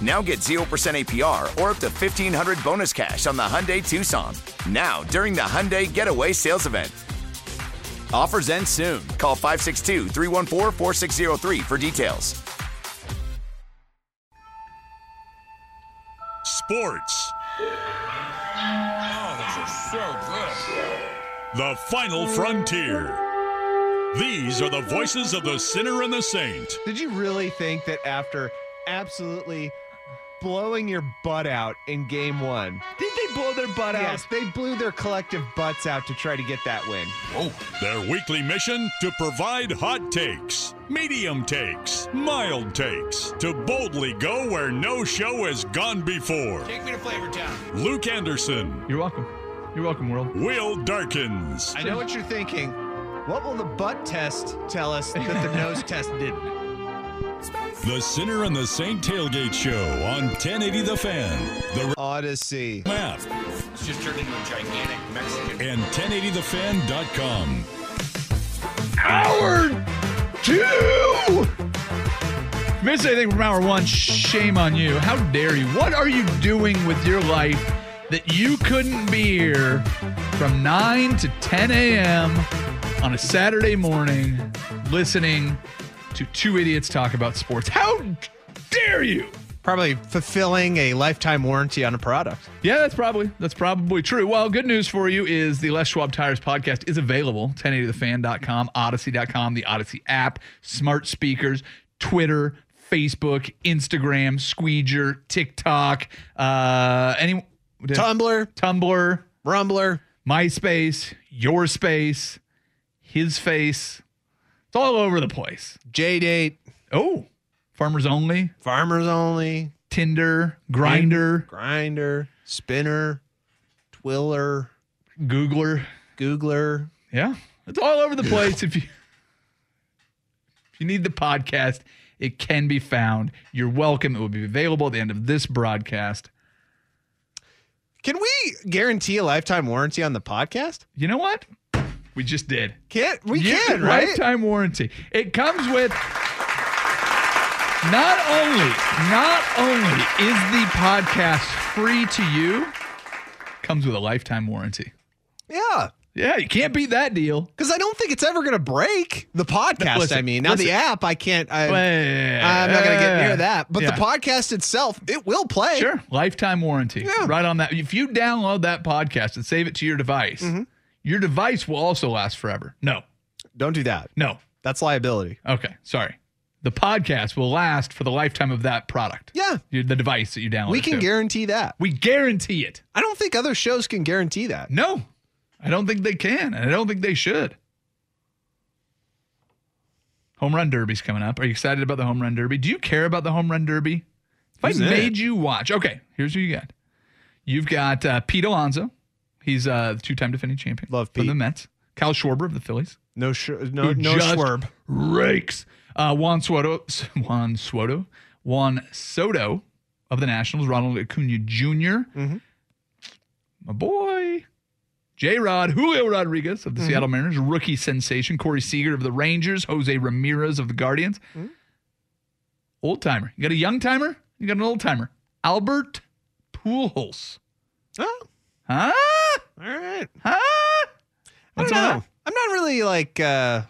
Now get 0% APR or up to 1500 bonus cash on the Hyundai Tucson. Now, during the Hyundai Getaway Sales Event. Offers end soon. Call 562 314 4603 for details. Sports. Oh, those are so good. The final frontier. These are the voices of the sinner and the saint. Did you really think that after absolutely blowing your butt out in game one, did they blow their butt out? Yes, they blew their collective butts out to try to get that win. Oh, Their weekly mission to provide hot takes, medium takes, mild takes, to boldly go where no show has gone before. take me to Flavor Town. Luke Anderson, You're welcome. You're welcome, world. Will Darkins, I know what you're thinking. What will the butt test tell us that the nose test didn't? The sinner and the saint tailgate show on 1080 The Fan, the Odyssey. map, It's just turned into a gigantic Mexican. and 1080thefan.com. Howard two. Missed anything from hour one? Shame on you. How dare you? What are you doing with your life that you couldn't be here from 9 to 10 a.m. on a Saturday morning listening to two idiots talk about sports? How dare you? Probably fulfilling a lifetime warranty on a product. Yeah, that's probably that's probably true. Well, good news for you is the Les Schwab Tires podcast is available. 1080thefan.com, odyssey.com, the Odyssey app, smart speakers, Twitter, Facebook, Instagram, Squeeger, TikTok, uh any Tumblr, Tumblr, Rumbler. MySpace, your space, his face. It's all over the place. J date, Oh, farmers only, farmers only, Tinder, Grinder, grinder, spinner, twiller, Googler. googler. Yeah, it's all over the place. if you if you need the podcast, it can be found. You're welcome. It will be available at the end of this broadcast. Can we guarantee a lifetime warranty on the podcast? You know what? We just did. Can't we can, right? Lifetime warranty. It comes with not only not only is the podcast free to you, comes with a lifetime warranty. Yeah. Yeah, you can't beat that deal. Because I don't think it's ever going to break the podcast. Listen, I mean, now the app, I can't. I, I'm not going to get near that. But Yeah. the podcast itself, it will play. Sure. Lifetime warranty. Yeah. Right on that. If you download that podcast and save it to your device, Mm-hmm. Your device will also last forever. No. Don't do that. No. That's liability. Okay. Sorry. The podcast will last for the lifetime of that product. Yeah. Your- The device that you download. We can guarantee that. We guarantee it. I don't think other shows can guarantee that. No. I don't think they can, and I don't think they should. Home run derby's coming up. Are you excited about the home run derby? Do you care about the home run derby? If Who's I in made it? you watch, okay, here's who you got. You've got uh, Pete Alonso. He's uh, the two-time defending champion. Love Pete. From the Mets. Kyle Schwarber of the Phillies. No, sh- no, no swerb. Rakes. Uh, Juan Soto. Juan Soto. Juan Soto of the Nationals. Ronald Acuna junior Mm-hmm. My boy. J Rod, Julio Rodriguez Mm-hmm. of the Seattle Mariners, rookie sensation. Corey Seager of the Rangers, Jose Ramirez of the Guardians. Mm-hmm. Old timer. You got a young timer? You got an old timer. Albert Pujols. Oh, Huh? all right. Huh? I don't know. I'm not really like. uh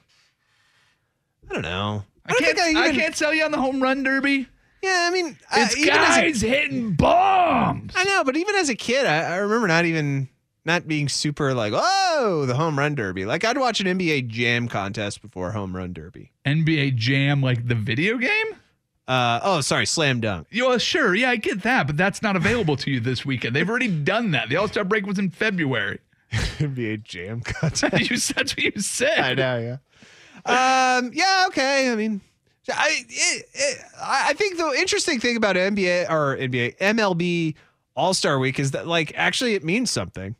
I don't know. I, don't can't, I, even- can't sell you on the home run derby. Yeah, I mean, uh, It's even as a- guys hitting bombs. I know, but even as a kid, I, I remember not even not being super like, oh, the home run derby. Like I'd watch an NBA Jam contest before home run derby. NBA Jam, like the video game? Uh, oh, sorry, slam dunk. Yeah, well, sure. Yeah, I get that, but that's not available to you this weekend. They've already done that. The All Star break was in February. NBA Jam contest. you, that's what you said. I know, yeah. Um, yeah, okay. I mean, I it, it, I I think the interesting thing about NBA or NBA MLB All Star Week is that like actually it means something.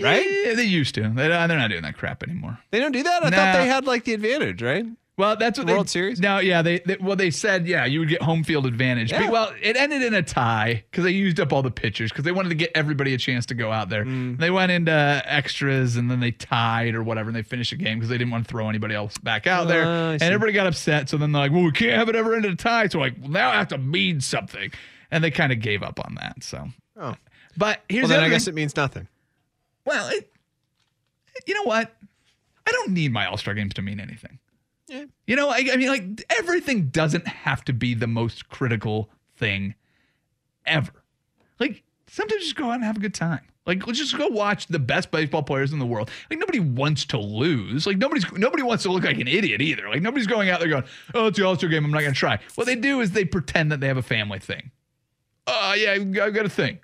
Right? Yeah, they used to. They, uh, they're not doing that crap anymore. They don't do that. I Nah. thought they had like the advantage, right? Well, that's what World they, Series? No, yeah, they, they well they said yeah you would get home field advantage. Yeah. But, well, it ended in a tie because they used up all the pitchers because they wanted to get everybody a chance to go out there. Mm. They went into extras and then they tied or whatever and they finished the game because they didn't want to throw anybody else back out there. Uh, I and everybody got upset. So then they're like, well, we can't have it ever end in a tie. So like well, now I have to mean something, and they kind of gave up on that. So, Oh. but here's Well, then other I guess thing. it means nothing. Well, it, you know what? I don't need my All Star games to mean anything. Yeah. You know, I, I mean, like everything doesn't have to be the most critical thing ever. Like sometimes just go out and have a good time. Like let's just go watch the best baseball players in the world. Like nobody wants to lose. Like nobody's nobody wants to look like an idiot either. Like nobody's going out there going, "Oh, it's the All Star game. I'm not going to try." What they do is they pretend that they have a family thing. Oh yeah, I've got a thing.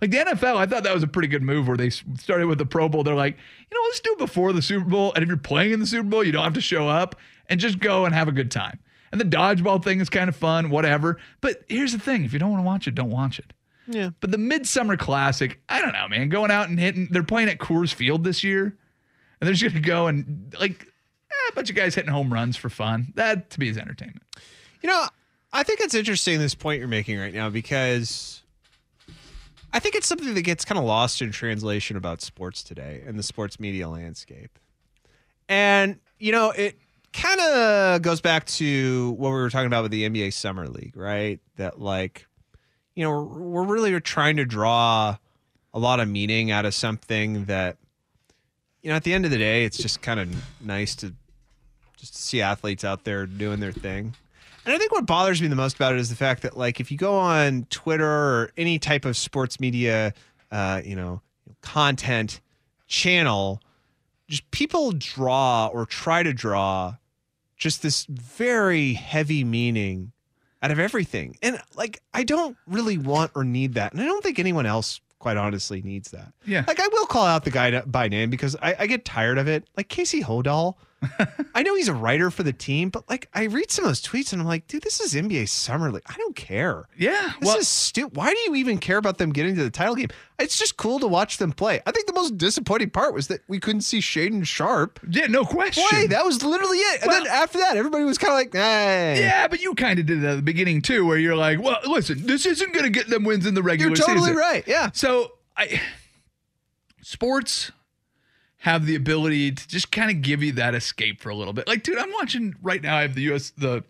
Like the NFL, I thought that was a pretty good move where they started with the Pro Bowl. They're like, you know, let's do it before the Super Bowl. And if you're playing in the Super Bowl, you don't have to show up and just go and have a good time. And the dodgeball thing is kind of fun, whatever. But here's the thing if you don't want to watch it, don't watch it. Yeah. But the Midsummer Classic, I don't know, man. Going out and hitting, they're playing at Coors Field this year. And they're just going to go and, like, eh, a bunch of guys hitting home runs for fun. That, to me, is entertainment. You know, I think it's interesting this point you're making right now because I think it's something that gets kind of lost in translation about sports today and the sports media landscape. And, you know, it kind of goes back to what we were talking about with the NBA Summer League, right? That, like, you know, we're, really trying to draw a lot of meaning out of something that, you know, at the end of the day, it's just kind of nice to just see athletes out there doing their thing. And I think what bothers me the most about it is the fact that, like, if you go on Twitter or any type of sports media, uh, you know, content channel, just people draw or try to draw just this very heavy meaning out of everything. And, like, I don't really want or need that. And I don't think anyone else, quite honestly, needs that. Yeah. Like, I will call out the guy by name because I, I get tired of it. Like, Casey Holdahl. I know he's a writer for the team, but like I read some of those tweets and I'm like, dude, this is NBA Summer League. I don't care. Yeah. This is stupid. Why do you even care about them getting to the title game? It's just cool to watch them play. I think the most disappointing part was that we couldn't see Shaedon Sharpe yeah, no question. play. That was literally it. And Well- then after that, everybody was kind of like, nah. Yeah, but you kind of did it at the beginning too, where you're like, well, listen, this isn't going to get them wins in the regular You're totally season. right. Yeah. So, I sports have the ability to just kind of give you that escape for a little bit. Like, dude, I'm watching right now. I have the U.S. the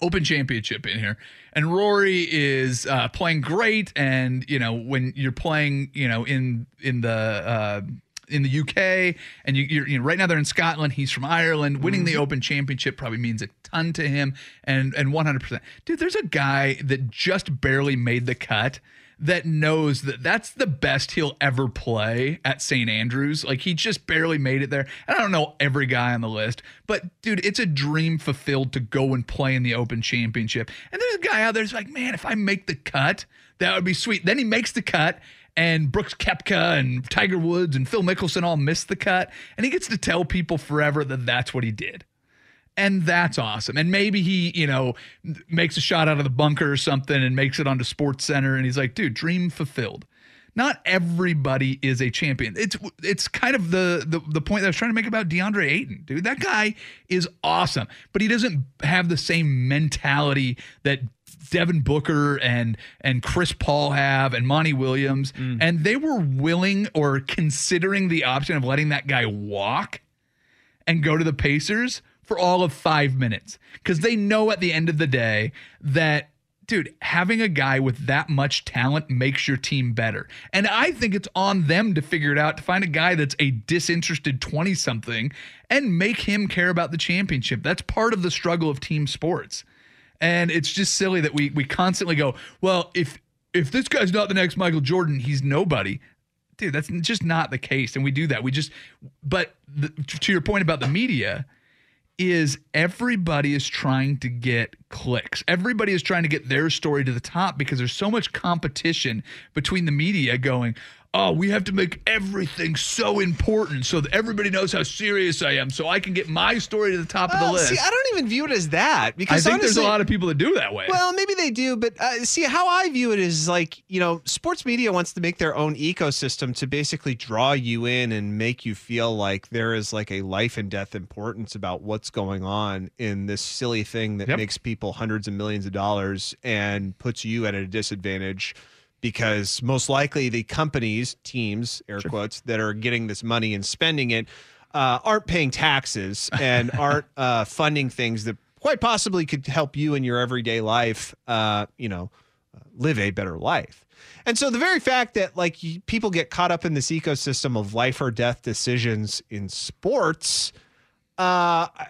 Open Championship in here, and Rory is uh, playing great. And you know, when you're playing, you know, in in the uh, in the UK, and you, you're you know, right now they're in Scotland. He's from Ireland. Winning the Open Championship probably means a ton to him, and and 100. percent Dude, there's a guy that just barely made the cut that knows that that's the best he'll ever play at St. Andrews. Like he just barely made it there. And I don't know every guy on the list, but dude, it's a dream fulfilled to go and play in the Open Championship. And there's a guy out there who's like, man, if I make the cut, that would be sweet. Then he makes the cut. And Brooks Koepka and Tiger Woods and Phil Mickelson all missed the cut. And he gets to tell people forever that that's what he did and that's awesome. And maybe he, you know, makes a shot out of the bunker or something and makes it onto Sports Center, and he's like, dude, dream fulfilled. Not everybody is a champion. It's it's kind of the, the the point that I was trying to make about DeAndre Ayton, dude. That guy is awesome, but he doesn't have the same mentality that Devin Booker and and Chris Paul have and Monty Williams, mm. and they were willing or considering the option of letting that guy walk and go to the Pacers for all of five minutes because they know at the end of the day that dude, having a guy with that much talent makes your team better. And I think it's on them to figure it out to find a guy that's a disinterested 20 something and make him care about the championship. That's part of the struggle of team sports. And it's just silly that we we constantly go, well, if if this guy's not the next Michael Jordan, he's nobody. Dude, that's just not the case. And we do that. We just, but the, to your point about the media, is everybody is trying to get clicks. Everybody is trying to get their story to the top because there's so much competition between the media going, oh, we have to make everything so important so that everybody knows how serious I am so I can get my story to the top of the list. See, I don't even view it as that because I think there's a lot of people that do that way. Well, maybe they do, but uh, see how I view it is like you know, sports media wants to make their own ecosystem to basically draw you in and make you feel like there is like a life and death importance about what's going on in this silly thing that Yep. makes people hundreds of millions of dollars and puts you at a disadvantage because most likely the companies, teams, air quotes, that are getting this money and spending it uh, aren't paying taxes and aren't uh, funding things that quite possibly could help you in your everyday life, uh, you know, live a better life. And so the very fact that like you, people get caught up in this ecosystem of life or death decisions in sports, uh, I,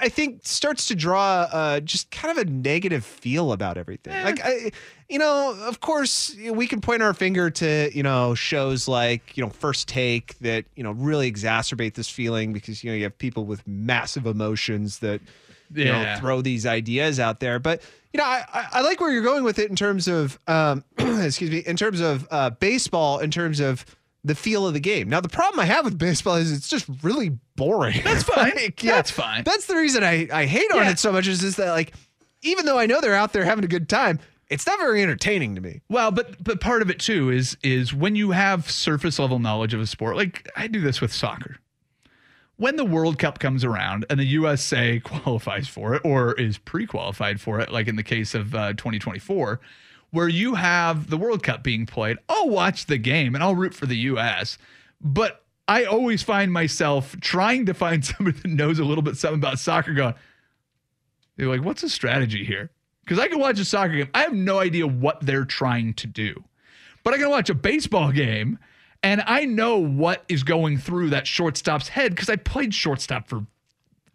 I think starts to draw uh, just kind of a negative feel about everything. Like, I, you know, of course, we can point our finger to you know shows like you know First Take that you know really exacerbate this feeling because you know you have people with massive emotions that you know throw these ideas out there. But you know, I, I, I like where you're going with it in terms of um, excuse me, in terms of uh, baseball, in terms of the feel of the game. Now, the problem I have with baseball is it's just really boring. That's fine. Like, That's fine. That's the reason I, I hate on Yeah. it so much is just that like even though I know they're out there having a good time, it's not very entertaining to me. Well, but but part of it too is is when you have surface level knowledge of a sport. Like I do this with soccer. When the World Cup comes around and the USA qualifies for it or is pre-qualified for it, like in the case of uh, 2024, where you have the World Cup being played, I'll watch the game and I'll root for the US. But I always find myself trying to find somebody that knows a little bit something about soccer going, they're like, what's the strategy here? Because I can watch a soccer game. I have no idea what they're trying to do. But I can watch a baseball game and I know what is going through that shortstop's head because I played shortstop for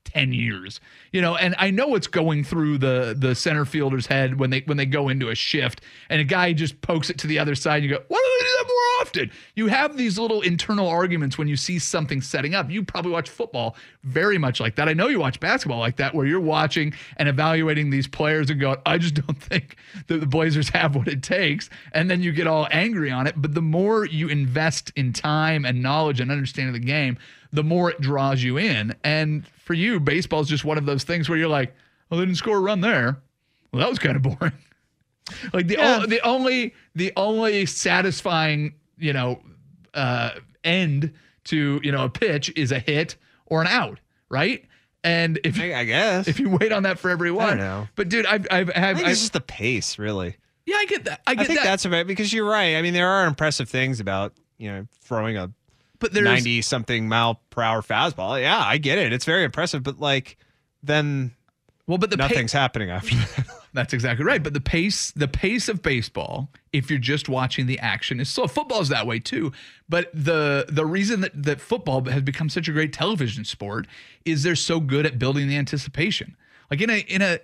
10 years. You know and i know what's going through the the center fielder's head when they when they go into a shift and a guy just pokes it to the other side and you go why don't they do that more often? You have these little internal arguments when you see something setting up. You probably watch football very much like that. I know you watch basketball like that where you're watching and evaluating these players and going i just don't think that the blazers have what it takes. And then you get all angry on it. But the more you invest in time and knowledge and understanding of the game the more it draws you in. And for you, baseball is just one of those things where you're like, well, they didn't score a run there. Well, that was kind of boring. like the Yeah. o- the only the only satisfying you know uh, end to you know a pitch is a hit or an out, right? And if I, I guess. if you wait on that for every one, know. but dude, I've I've, I I've, think I've it's just the pace, really. yeah, I get that. I get I, think that. that's about because you're right. I mean, there are impressive things about you know throwing a but there's 90 something mile per hour fastball. Yeah, I get it. It's very impressive, but like then well, but the pa- nothing's happening after that. That's exactly right. But the pace, the pace of baseball, if you're just watching the action, is slow. Football's that way too. But the the reason that, that football has become such a great television sport is they're so good at building the anticipation. Like in a in a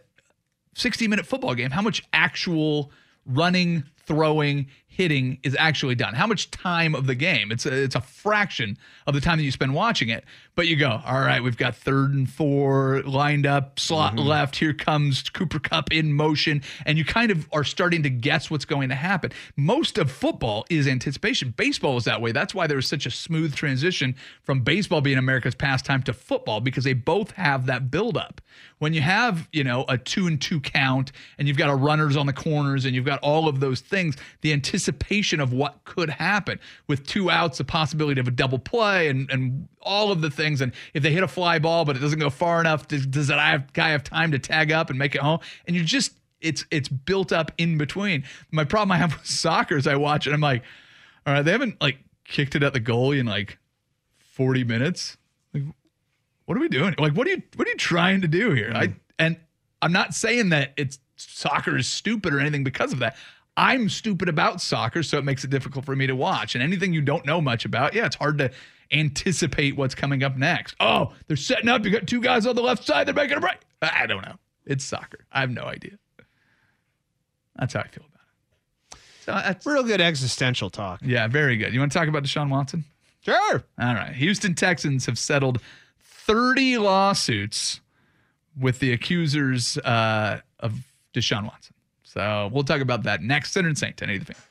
60 minute football game, how much actual running, throwing, hitting is actually done? How much time of the game? It's a, it's a fraction of the time that you spend watching it. But you go, all right, we've got third and four lined up, slot mm-hmm. left. Here comes Cooper Kupp in motion. And you kind of are starting to guess what's going to happen. Most of football is anticipation. Baseball is that way. That's why there was such a smooth transition from baseball being America's pastime to football because they both have that buildup. When you have, you know, a two and two count and you've got a runners on the corners and you've got all of those things, the anticipation of what could happen with two outs, the possibility of a double play and, and all of the things. And if they hit a fly ball, but it doesn't go far enough, does, does that have, guy have time to tag up and make it home? And you just, it's it's built up in between. My problem I have with soccer is I watch it, I'm like, all right, they haven't like kicked it at the goalie in like 40 minutes. Like, what are we doing? Like, what are you what are you trying to do here? I hmm. and I'm not saying that it's soccer is stupid or anything because of that. I'm stupid about soccer, so it makes it difficult for me to watch. And anything you don't know much about, yeah, it's hard to anticipate what's coming up next. Oh, they're setting up. You got two guys on the left side. They're making a break. I don't know. It's soccer. I have no idea. That's how I feel about it. So that's Real good existential talk. yeah, very good. You want to talk about Deshaun Watson? Sure. All right. Houston Texans have settled 30 lawsuits with the accusers uh, of Deshaun Watson. So we'll talk about that next. Sinner and Saint, 1080 the fan.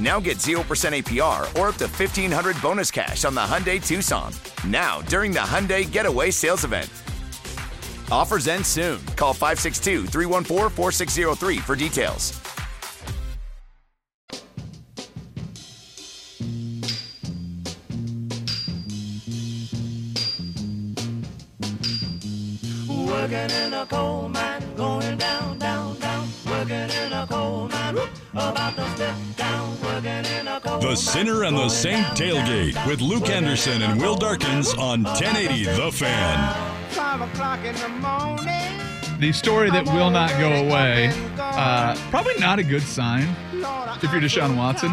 Now get 0% APR or up to 1500 bonus cash on the Hyundai Tucson. Now, during the Hyundai Getaway Sales Event. Offers end soon. Call 562 314 4603 for details. Working in a coal mine, going down, down, down. Working in a coal mine, about to step down. The Sinner and the Saint tailgate with Luke Anderson and Will Darkins on 1080 The Fan. Five o'clock in the morning. The story that will not go away. Uh, probably not a good sign if you're Deshaun Watson.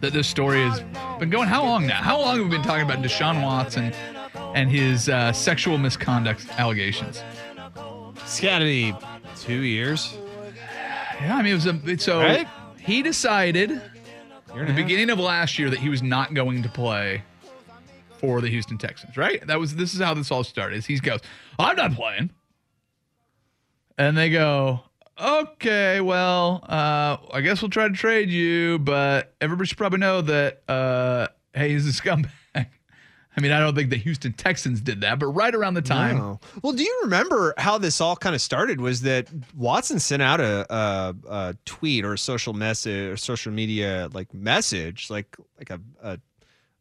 That this story has been going how long now? How long have we been talking about Deshaun Watson and his uh, sexual misconduct allegations? It's got to be two years. Yeah, I mean, it was a it's so Right? he decided And the beginning of last year that he was not going to play for the Houston Texans, right? That was this is how this all started. He goes, I'm not playing. And they go, Okay, well, uh, I guess we'll try to trade you, but everybody should probably know that uh hey, he's a scumbag. I mean, I don't think the Houston Texans did that, but right around the time No. Well, do you remember how this all kind of started? Was that Watson sent out a, a, a tweet or a social message or social media like message, like like a a,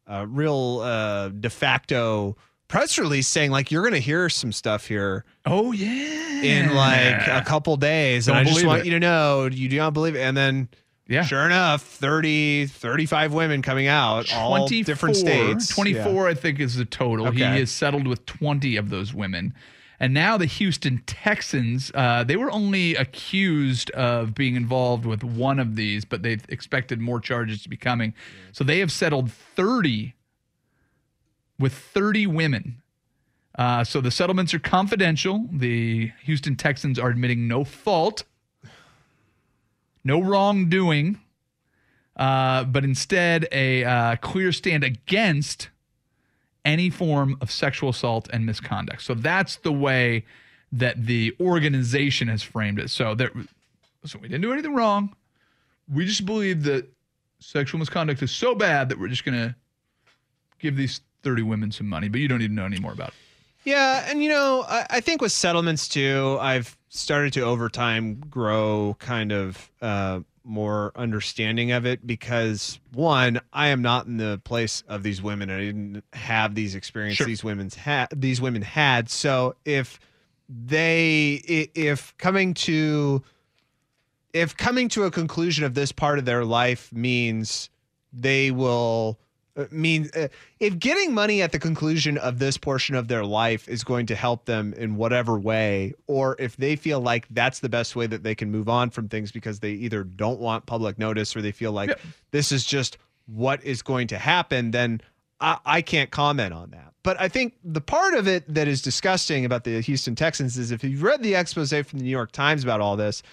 a real uh, de facto press release saying like you're going to hear some stuff here Oh yeah. in like a couple days, and Don't I just want it. you to know you do not believe it. And then. Yeah. Sure enough, 30, 35 women coming out, all 24, different states. 24, I think, is the total. He Okay. has settled with 20 of those women. And now the Houston Texans, uh, they were only accused of being involved with one of these, but they've expected more charges to be coming. So they have settled 30 with 30 women. Uh, so the settlements are confidential. The Houston Texans are admitting no fault, no wrongdoing uh, but instead a uh, clear stand against any form of sexual assault and misconduct. So that's the way that the organization has framed it. So there, so we didn't do anything wrong. We just believe that sexual misconduct is so bad that we're just going to give these 30 women some money, but you don't need to know any more about it. Yeah, and you know, I, I think with settlements too, I've started to over time grow kind of uh, more understanding of it because one, I am not in the place of these women, and I didn't have these experiences Sure. these women's had. These women had. So if they, if coming to, if coming to a conclusion of this part of their life means they will uh, mean uh, if getting money at the conclusion of this portion of their life is going to help them in whatever way or if they feel like that's the best way that they can move on from things because they either don't want public notice or they feel like this is just what is going to happen then I, I can't comment on that. But i think the part of it that is disgusting about the houston texans is if you've read the expose from the new york times about all this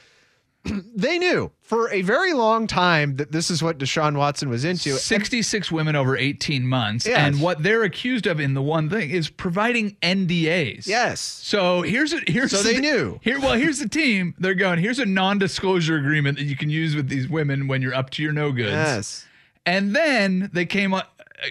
they knew for a very long time that this is what Deshaun Watson was into. 66 women over 18 months. Yes. And what they're accused of in the one thing is providing NDAs. Yes. So here's a here's So the- they knew. Here well, here's the team. They're going, here's a non-disclosure agreement that you can use with these women when you're up to your no goods. Yes. And then they came uh, up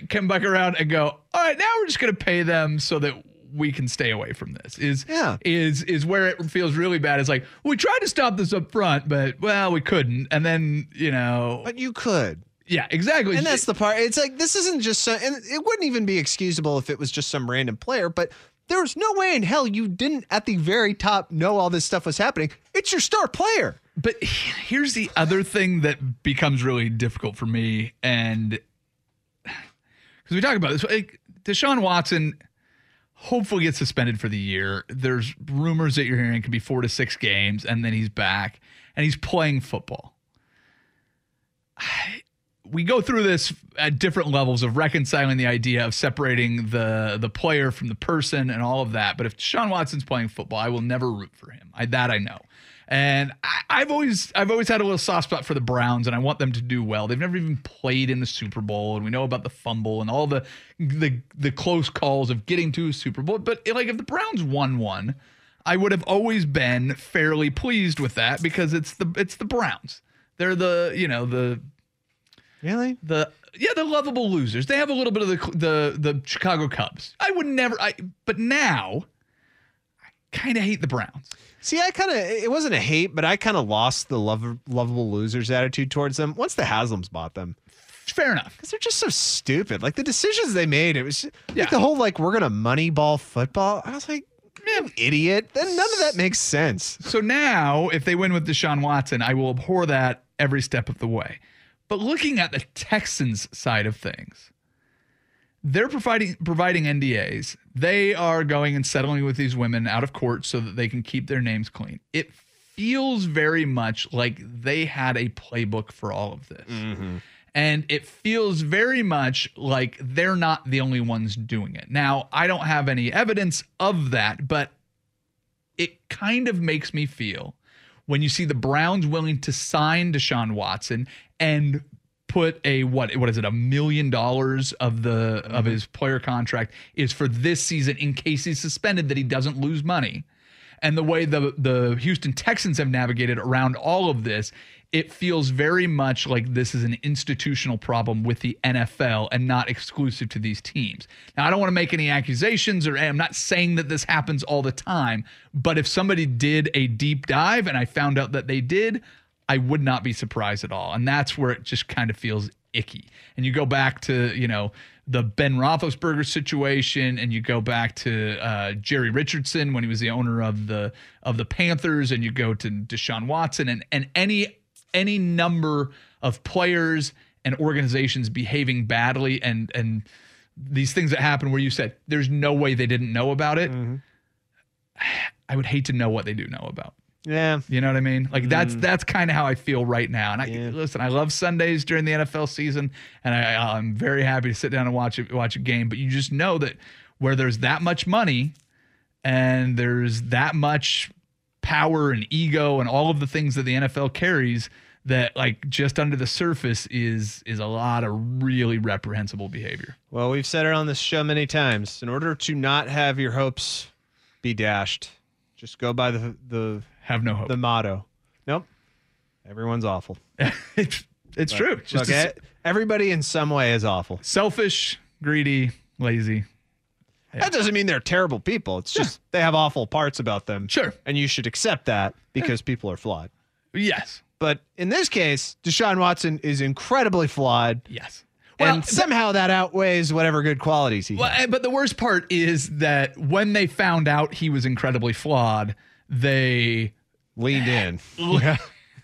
come back around and go, all right, now we're just gonna pay them so that we can stay away from this. Is Yeah. is is where it feels really bad. It's like we tried to stop this up front, but well, we couldn't. And then you know, But you could. yeah, exactly. And that's the part. It's like this isn't just some, and it wouldn't even be excusable if it was just some random player, but there's no way in hell you didn't at the very top know all this stuff was happening. It's your star player. But here's the other thing that becomes really difficult for me, and because we talk about this, like Deshaun Watson hopefully gets suspended for the year. There's rumors that you're hearing could be four to six games, and then he's back and he's playing football. We go through this at different levels of reconciling the idea of separating the the player from the person and all of that. But if Deshaun Watson's playing football, I will never root for him. I, that I know. And I, I've always I've always had a little soft spot for the Browns, and I want them to do well. They've never even played in the Super Bowl, and we know about the fumble and all the the the close calls of getting to a Super Bowl. But like if the Browns won one, I would have always been fairly pleased with that because it's the it's the Browns. They're the you know the Really? the yeah the lovable losers. They have a little bit of the the the Chicago Cubs. I would never. I but now I kind of hate the Browns. See, I kind of it wasn't a hate, but I kind of lost the love, lovable losers attitude towards them once the Haslam's bought them. Fair enough. Because they're just so stupid. Like the decisions they made, it was Yeah. like the whole like we're gonna moneyball football. I was like, you idiot. Then none of that makes sense. So now, if they win with Deshaun Watson, I will abhor that every step of the way. But looking at the Texans side of things, they're providing providing NDAs. They are going and settling with these women out of court so that they can keep their names clean. It feels very much like they had a playbook for all of this. Mm-hmm. And it feels very much like they're not the only ones doing it. Now, I don't have any evidence of that, but it kind of makes me feel when you see the Browns willing to sign Deshaun Watson and put a what what is it a million dollars of the of mm-hmm. his player contract is for this season in case he's suspended that he doesn't lose money and the way the the Houston Texans have navigated around all of this it feels very much like this is an institutional problem with the NFL and not exclusive to these teams. Now, I don't want to make any accusations or I'm not saying that this happens all the time, but if somebody did a deep dive and I found out that they did, I would not be surprised at all. And that's where it just kind of feels icky. And you go back to, you know, the Ben Roethlisberger situation, and you go back to uh, Jerry Richardson when he was the owner of the of the Panthers, and you go to Deshaun Watson, and and any any number of players and organizations behaving badly, and and these things that happen where you said there's no way they didn't know about it. I would hate to know what they do know about. Yeah. You know what I mean? Like that's mm. that's kind of how I feel right now. And I listen, I love Sundays during the NFL season, and I, I'm very happy to sit down and watch it, watch a game. But you just know that where there's that much money, and there's that much power and ego and all of the things that the NFL carries, that like just under the surface is is a lot of really reprehensible behavior. Well, we've said it on this show many times. In order to not have your hopes be dashed, just go by the the have no hope. The motto. Nope. Everyone's awful. it's it's Look- true. Just look, a- everybody in some way is awful. selfish, greedy, lazy. That doesn't mean they're terrible people. It's just they have awful parts about them. Sure. And you should accept that because people are flawed. Yes. But in this case, Deshaun Watson is incredibly flawed. Yes. Well, and somehow that outweighs whatever good qualities he Well, has. eh, but the worst part is that when they found out he was incredibly flawed, they leaned in. yeah.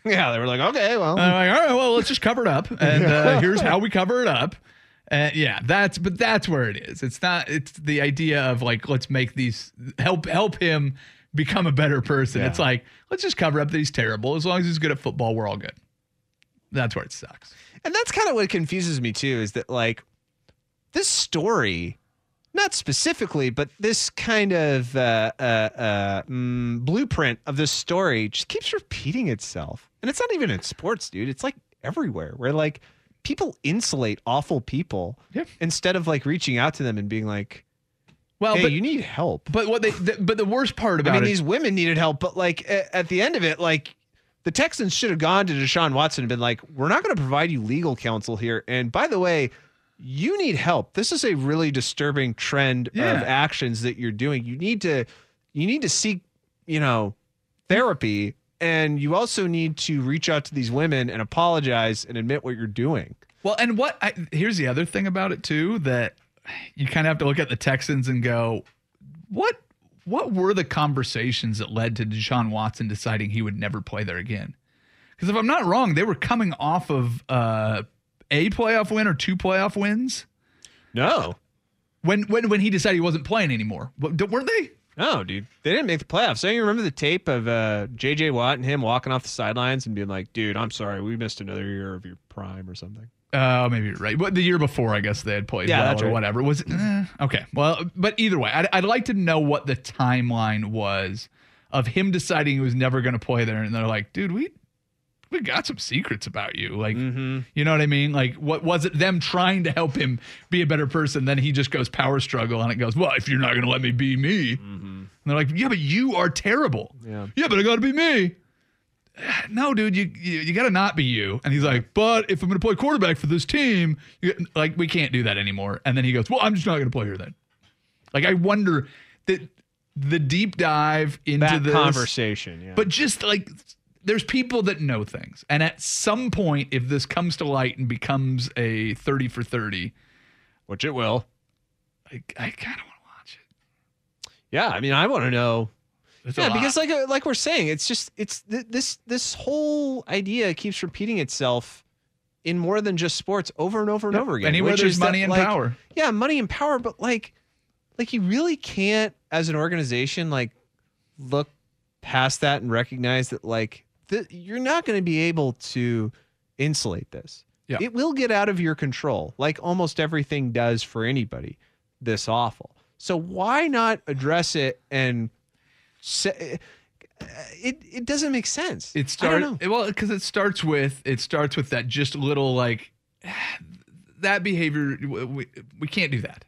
yeah, they were like, okay, well. Like, all right, well, let's just cover it up, and uh, here's how we cover it up. And yeah, that's but that's where it is. It's not. It's the idea of like let's make these help help him become a better person. Yeah. It's like let's just cover up that he's terrible. As long as he's good at football, we're all good. That's where it sucks. And that's kind of what confuses me too is that like this story, not specifically, but this kind of uh, uh, uh, mm, blueprint of this story just keeps repeating itself. And it's not even in sports, dude. It's like everywhere where like people insulate awful people instead of like reaching out to them and being like, Well, hey, but- you need help. But what they, the, but the worst part about I mean, it, these women needed help, but like a- at the end of it, like the Texans should have gone to Deshaun Watson and been like, "We're not going to provide you legal counsel here." And by the way, you need help. This is a really disturbing trend of actions that you're doing. You need to, you need to seek, you know, therapy, and you also need to reach out to these women and apologize and admit what you're doing. Well, and what I, here's the other thing about it too that you kind of have to look at the Texans and go, what what were the conversations that led to Deshaun Watson deciding he would never play there again? Because if I'm not wrong, they were coming off of uh, a playoff win or two playoff wins. No, when when when he decided he wasn't playing anymore, weren't they? No, dude, they didn't make the playoffs. Don't you remember the tape of uh, J.J. Watt and him walking off the sidelines and being like, "Dude, I'm sorry, we missed another year of your prime or something." Oh, maybe you're right. But the year before, I guess they had played Yeah, well or right. whatever. Was it? eh, okay. Well, but either way, I'd, I'd like to know what the timeline was of him deciding he was never going to play there, and they're like, dude, we we got some secrets about you. Like, Mm-hmm. you know what I mean? Like, what was it? Them trying to help him be a better person? Then he just goes power struggle, and it goes, well, if you're not going to let me be me, and they're like, yeah, but you are terrible. Mm-hmm. Yeah. Yeah, but I got to be me. No, dude, you you, you got to not be you. And he's like, but if I'm going to play quarterback for this team, you, like we can't do that anymore. And then he goes, well, I'm just not going to play here then. Like I wonder that the deep dive into That this conversation, yeah. but just like there's people that know things, and at some point, if this comes to light and becomes a thirty for thirty, which it will, I, I kind of want to watch it. Yeah, I mean, I want to know. It's yeah, because like uh, like we're saying, it's just it's th- this this whole idea keeps repeating itself in more than just sports over and over and Yep. over again. Anywhere there's is that, money and like- power. Yeah, money and power, but like like you really can't as an organization like look past that and recognize that like th- you're not going to be able to insulate this. Yeah. It will get out of your control, like almost everything does for anybody this awful. So why not address it and say uh, it it doesn't make sense. It starts well because it starts with it starts with that just little like that behavior. We, we can't do that.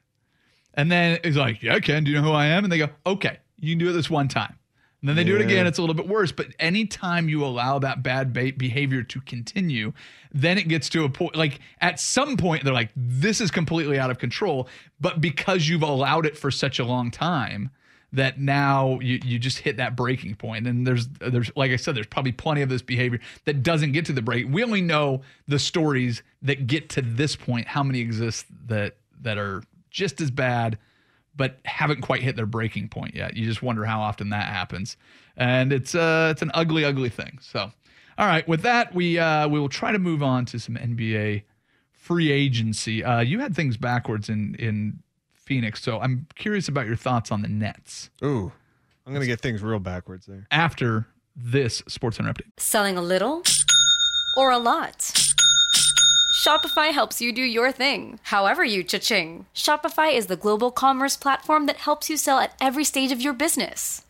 And then it's like, yeah, I can. Do you know who I am? And they go, okay, you can do it this one time. And then they do it again. It's a little bit worse. But anytime you allow that bad ba- behavior to continue, then it gets to a point. Like at some point, they're like, this is completely out of control. But because you've allowed it for such a long time, that now you, you just hit that breaking point. And there's there's like i said there's probably plenty of this behavior that doesn't get to the break. We only know the stories that get to this point how many exist that that are just as bad but haven't quite hit their breaking point yet. You just wonder how often that happens. And it's uh it's an ugly ugly thing. So all right with that we uh we will try to move on to some nba free agency. Uh you had things backwards in in Phoenix. So I'm curious about your thoughts on the Nets. Ooh, I'm gonna get things real backwards there. After this Sports Center update. Selling a little or a lot? Shopify helps you do your thing, however you cha-ching. Shopify is the global commerce platform that helps you sell at every stage of your business.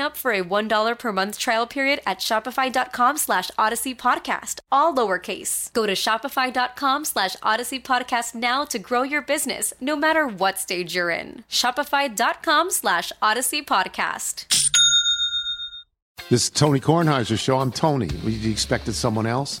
up for a $1 per month trial period at shopify.com slash odyssey podcast, all lowercase. Go to shopify.com slash odyssey podcast now to grow your business, no matter what stage you're in. Shopify.com slash odyssey podcast. This is Tony Kornheiser's show. I'm Tony. You expected someone else?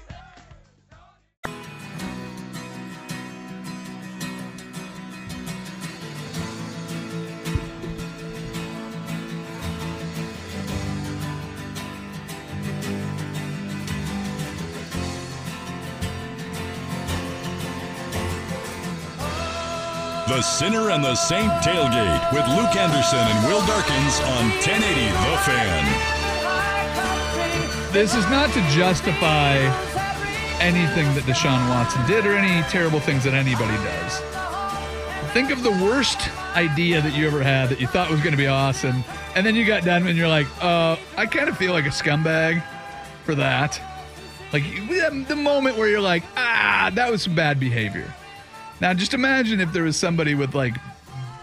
The Sinner and the Saint Tailgate with Luke Anderson and Will Darkins on 1080 The Fan. This is not to justify anything that Deshaun Watson did or any terrible things that anybody does. Think of the worst idea that you ever had that you thought was going to be awesome, and then you got done and you're like, uh, I kind of feel like a scumbag for that. Like the moment where you're like, ah, that was some bad behavior. Now, just imagine if there was somebody with like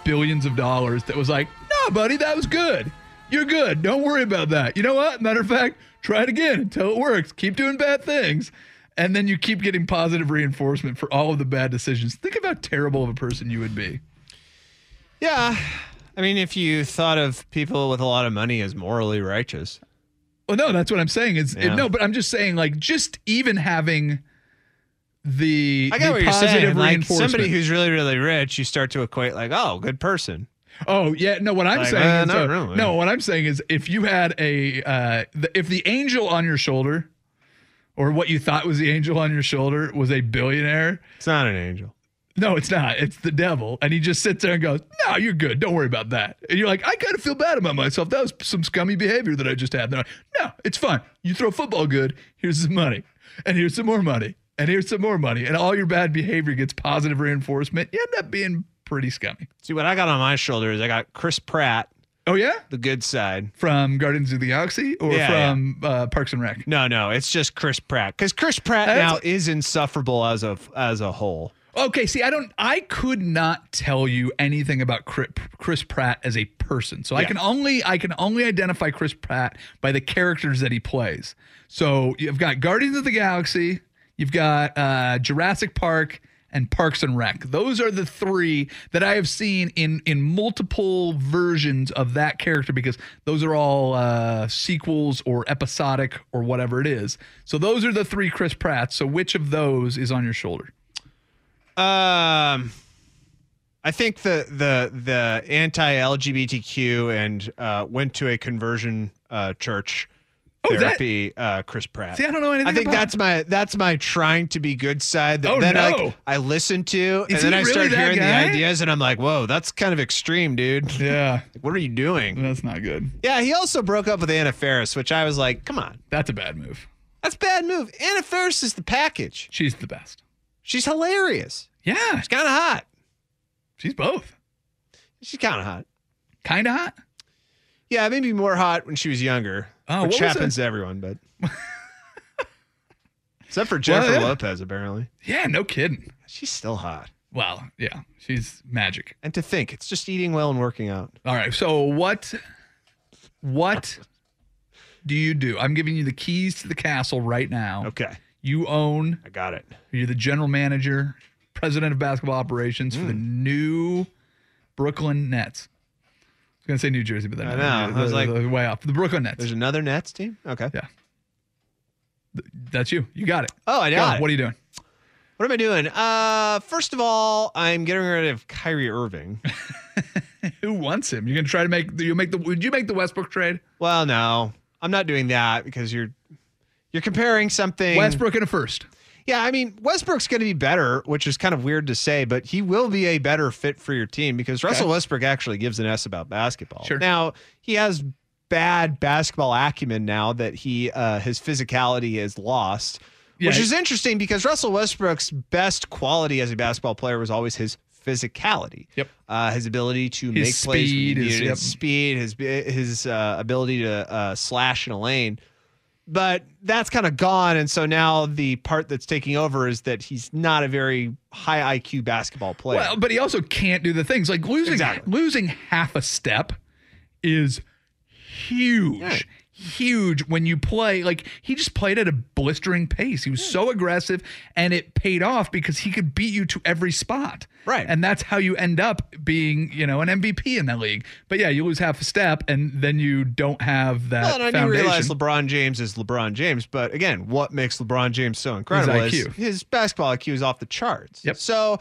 billions of dollars that was like, no, buddy, that was good. You're good. Don't worry about that. You know what? Matter of fact, try it again until it works. Keep doing bad things. And then you keep getting positive reinforcement for all of the bad decisions. Think of how terrible of a person you would be. Yeah. I mean, if you thought of people with a lot of money as morally righteous. Well, no, that's what I'm saying. Is Yeah. no, but I'm just saying, like, just even having the, I get the what you're positive saying. Like reinforcement. somebody who's really, really rich, you start to equate like, oh, good person. Oh yeah, no. What I'm Like, saying uh, is, uh, really. no. What I'm saying is, if you had a, uh, the, if the angel on your shoulder, or what you thought was the angel on your shoulder, was a billionaire, It's not an angel. no, it's not. It's the devil, and he just sits there and goes, "No, you're good. Don't worry about that." And you're like, "I kind of feel bad about myself. That was some scummy behavior that I just had." They're like, "No, it's fine. You throw football good. Here's some money, and here's some more money, and here's some more money, and all your bad behavior gets positive reinforcement. You end up being pretty scummy." See, what I got on my shoulder is I got Chris Pratt, Oh yeah. the good side. from Guardians of the Galaxy or Yeah, from Uh, Parks and Rec? No, no, it's just Chris Pratt because Chris Pratt That's- now is insufferable as a as a whole. Okay, see, I don't, I could not tell you anything about Chris Pratt as a person, so I can only, I can only identify Chris Pratt by the characters that he plays. So you've got Guardians of the Galaxy, you've got uh, Jurassic Park, and Parks and Rec. Those are the three that I have seen in in multiple versions of that character because those are all uh, sequels or episodic or whatever it is. So those are the three Chris Pratts. So which of those is on your shoulder? Um, I think the the the anti LGBTQ and uh, went to a conversion uh, church Oh, is that- therapy. uh, Chris Pratt. See, I don't know anything I think that's my that's my trying to be good side. That Oh, then no. like I listen to, and then he I really start hearing guy? the ideas, and I'm like, whoa, that's kind of extreme, dude. Yeah, what are you doing? that's not good. Yeah, he also broke up with Anna Faris, which I was like, come on, That's a bad move. that's a bad move. Anna Faris is the package. She's the best. She's hilarious. Yeah, She's kind of hot. she's both. She's kind of hot. Kind of hot. Yeah, maybe more hot when she was younger, Oh, which happens to everyone, but except for Jennifer yeah. Lopez, apparently. Yeah, no kidding. She's still hot. Well, yeah, she's magic. And to think, it's just eating well and working out. All right. So what what do you do? I'm giving you the keys to the castle right now. Okay, You own I got it. you're the general manager, president of basketball operations for the Hmm. new Brooklyn Nets. Gonna say New Jersey, but then I know. I was like- way off. The Brooklyn Nets. There's another Nets team. Okay. Yeah. That's you. You got it. Oh, I Go got it. What are you doing? What am I doing? Uh, first of all, I'm getting rid of Kyrie Irving. Who wants him? You're gonna try to make you make the would you make the Westbrook trade? Well, no, I'm not doing that because you're you're comparing something. Westbrook in a first. Yeah, I mean Westbrook's going to be better, which is kind of weird to say, but he will be a better fit for your team because Russell Westbrook actually gives an S about basketball. Sure. Now he has bad basketball acumen now that he uh, his physicality is lost, Yeah, which is interesting because Russell Westbrook's best quality as a basketball player was always his physicality. Yep. Uh, his ability to His make plays, when speed, his- needed, yep. his speed, his his uh, ability to uh, slash in a lane. But that's kind of gone, and so now the part that's taking over is that he's not a very high IQ basketball player. Well, but he also can't do the things like losing Exactly. losing half a step is huge. Right. Huge when you play like he just played at a blistering pace. He was so aggressive and it paid off because he could beat you to every spot. Right. And that's how you end up being, you know, an MVP in that league. But yeah, you lose half a step and then you don't have that Well, and I foundation. realize LeBron James is LeBron James, but again, what makes LeBron James so incredible is IQ. his basketball IQ is off the charts. Yep. So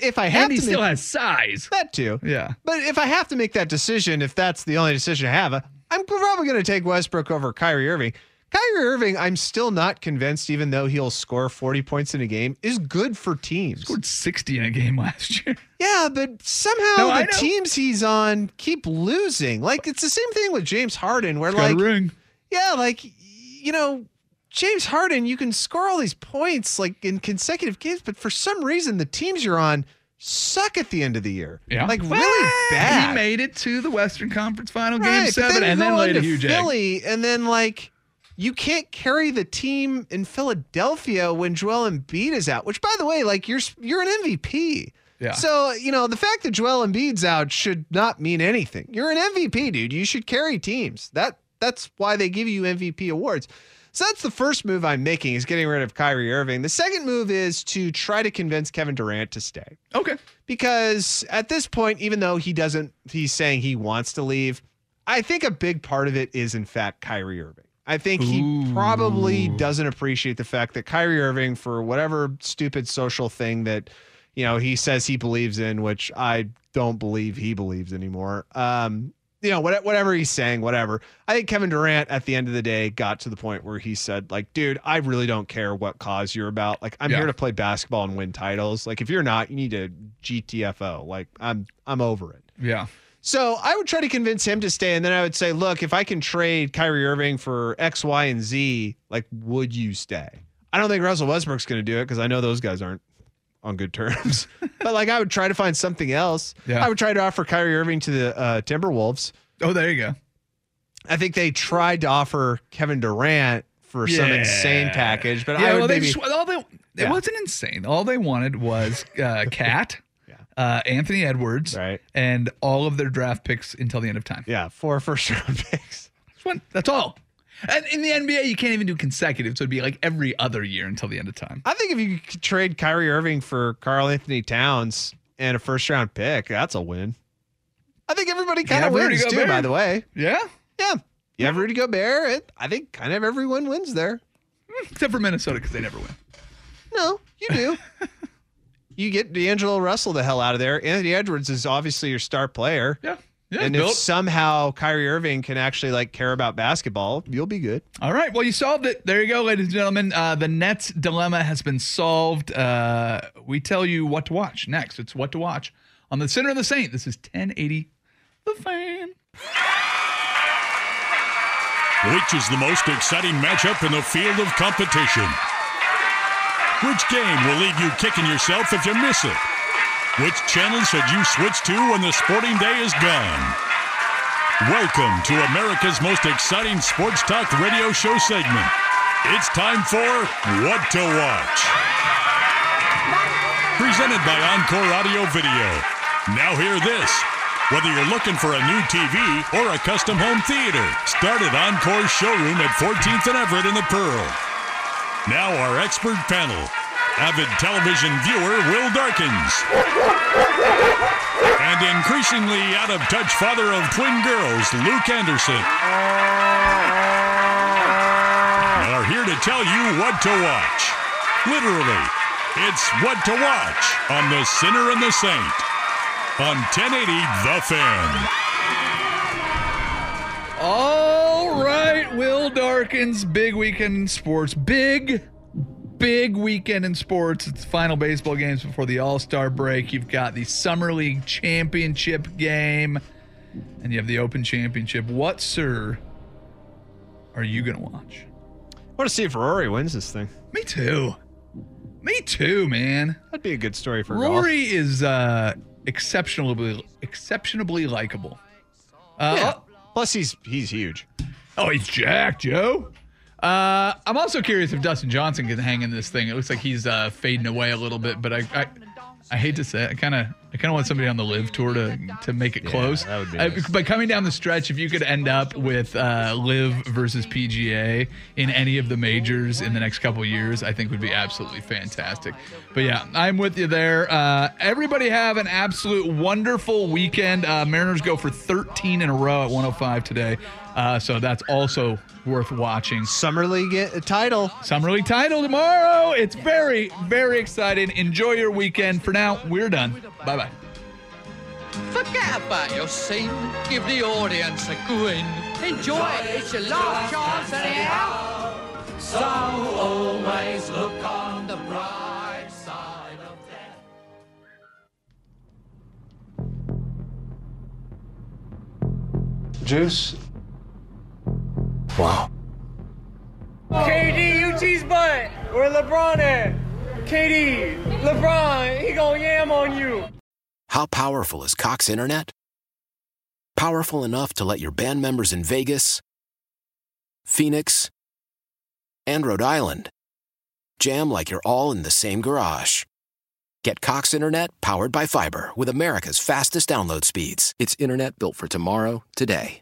if I have and he to still make, has size. that too, Yeah. But if I have to make that decision, if that's the only decision I have, I'm probably going to take Westbrook over Kyrie Irving. Kyrie Irving, I'm still not convinced, even though he'll score 40 points in a game, is good for teams. Scored 60 in a game last year. Yeah, but somehow No, the teams he's on keep losing. Like it's the same thing with James Harden, where like ring. yeah, like you know, James Harden, you can score all these points like in consecutive games, but for some reason the teams you're on suck at the end of the year. Yeah. Like really Well, bad. He made it to the Western Conference Final Right, Game Seven, you and then laid on a to huge egg. Philly, and then like you can't carry the team in Philadelphia when Joel Embiid is out. Which, by the way, like you're you're an MVP. Yeah. So you know the fact that Joel Embiid's out should not mean anything. You're an MVP, dude. You should carry teams. That that's why they give you MVP awards. So that's the first move I'm making is getting rid of Kyrie Irving. The second move is to try to convince Kevin Durant to stay Okay. because at this point, even though he doesn't, he's saying he wants to leave. I think a big part of it is, in fact, Kyrie Irving. I think he probably doesn't appreciate the fact that Kyrie Irving, for whatever stupid social thing that, you know, he says he believes in, which I don't believe he believes anymore. Um, you know, what- whatever he's saying, whatever. I think Kevin Durant at the end of the day got to the point where he said, like, dude, I really don't care what cause you're about. Like, I'm Yeah. here to play basketball and win titles. Like, if you're not, you need to GTFO. Like, I'm I'm over it. Yeah. So I would try to convince him to stay, and then I would say, look, if I can trade Kyrie Irving for X, Y, and Z, like, would you stay? I don't think Russell Westbrook's going to do it because I know those guys aren't on good terms. but like, I would try to find something else. Yeah. I would try to offer Kyrie Irving to the uh, Timberwolves. Oh, there you go. I think they tried to offer Kevin Durant for some insane package, but yeah, I would well, they just, all they, it Yeah. wasn't insane. All they wanted was uh, KAT, uh, Anthony Edwards, Right. and all of their draft picks until the end of time. yeah, four first round picks. That's one- That's all. And in the NBA, you can't even do consecutive, so it'd be like every other year until the end of time. I think if you could trade Kyrie Irving for Karl-Anthony Towns and a first round pick, that's a win. I think everybody kind of Rudy wins too, by the way. Yeah, Yeah. You have Rudy Gobert. and I think kind of everyone wins there. Hmm, except for Minnesota because they never win. No, you do. you get D'Angelo Russell the hell out of there. Anthony Edwards is obviously your star player. Yeah, yeah. and built. if somehow Kyrie Irving can actually like care about basketball, you'll be good. All right. Well, you solved it. There you go, ladies and gentlemen. Uh, the Nets dilemma has been solved. Uh, we tell you what to watch next. It's what to watch on the Sinner of the Saint. This is 1080 The Fan. Which is the most exciting matchup in the field of competition? Which game will leave you kicking yourself if you miss it? Which channel should you switch to when the sporting day is gone? Welcome to America's most exciting sports talk radio show segment. It's time for What to Watch. Presented by Encore Audio Video. Now hear this. Whether you're looking for a new TV or a custom home theater, start at Encore's showroom at 14th and Everett in the Pearl. Now our expert panel. Avid television viewer Will Darkins, and increasingly out of touch father of twin girls Luke Anderson are here to tell you what to watch. Literally, it's what to watch on The Sinner and the Saint on 1080 The Fan. All right, Will Darkins, big weekend in sports. Big, big weekend in sports. It's the final baseball games before the All Star break. You've got the Summer League Championship game, and you have the Open Championship. What, sir, are you going to watch? I want to see if Rory wins this thing. Me too. Me too, man. That'd be a good story for golf. Rory is uh, exceptionally, exceptionally likable. Uh, Yeah. Plus, he's he's huge. Oh, he's jacked, Joe. Uh, I'm also curious if Dustin Johnson can hang in this thing. It looks like he's uh, fading away a little bit, but I, I, I hate to say it. I kind of, I kind of want somebody on the LIV tour to to make it Yeah, close. that would be Uh, nice. But coming down the stretch, if you could end up with uh, LIV versus PGA in any of the majors in the next couple years, I think would be absolutely fantastic. But yeah, I'm with you there. Uh, everybody have an absolute wonderful weekend. Uh, Mariners go for 13 in a row at 105 today. Uh, so that's also worth watching. Summer League uh, title. Summer League title tomorrow. It's very, very exciting. Enjoy your weekend. For now, we're done. Bye bye. Forget about your scene. Give the audience a grin. Enjoy it. It's your last chance anyhow. So always look on the bright side of death. Juice? Wow. KD, you cheese butt. Where LeBron at? KD, LeBron, he gon' yam on you. How powerful is Cox Internet? Powerful enough to let your band members in Vegas, Phoenix, and Rhode Island jam like you're all in the same garage. Get Cox Internet powered by fiber with America's fastest download speeds. It's internet built for tomorrow, today.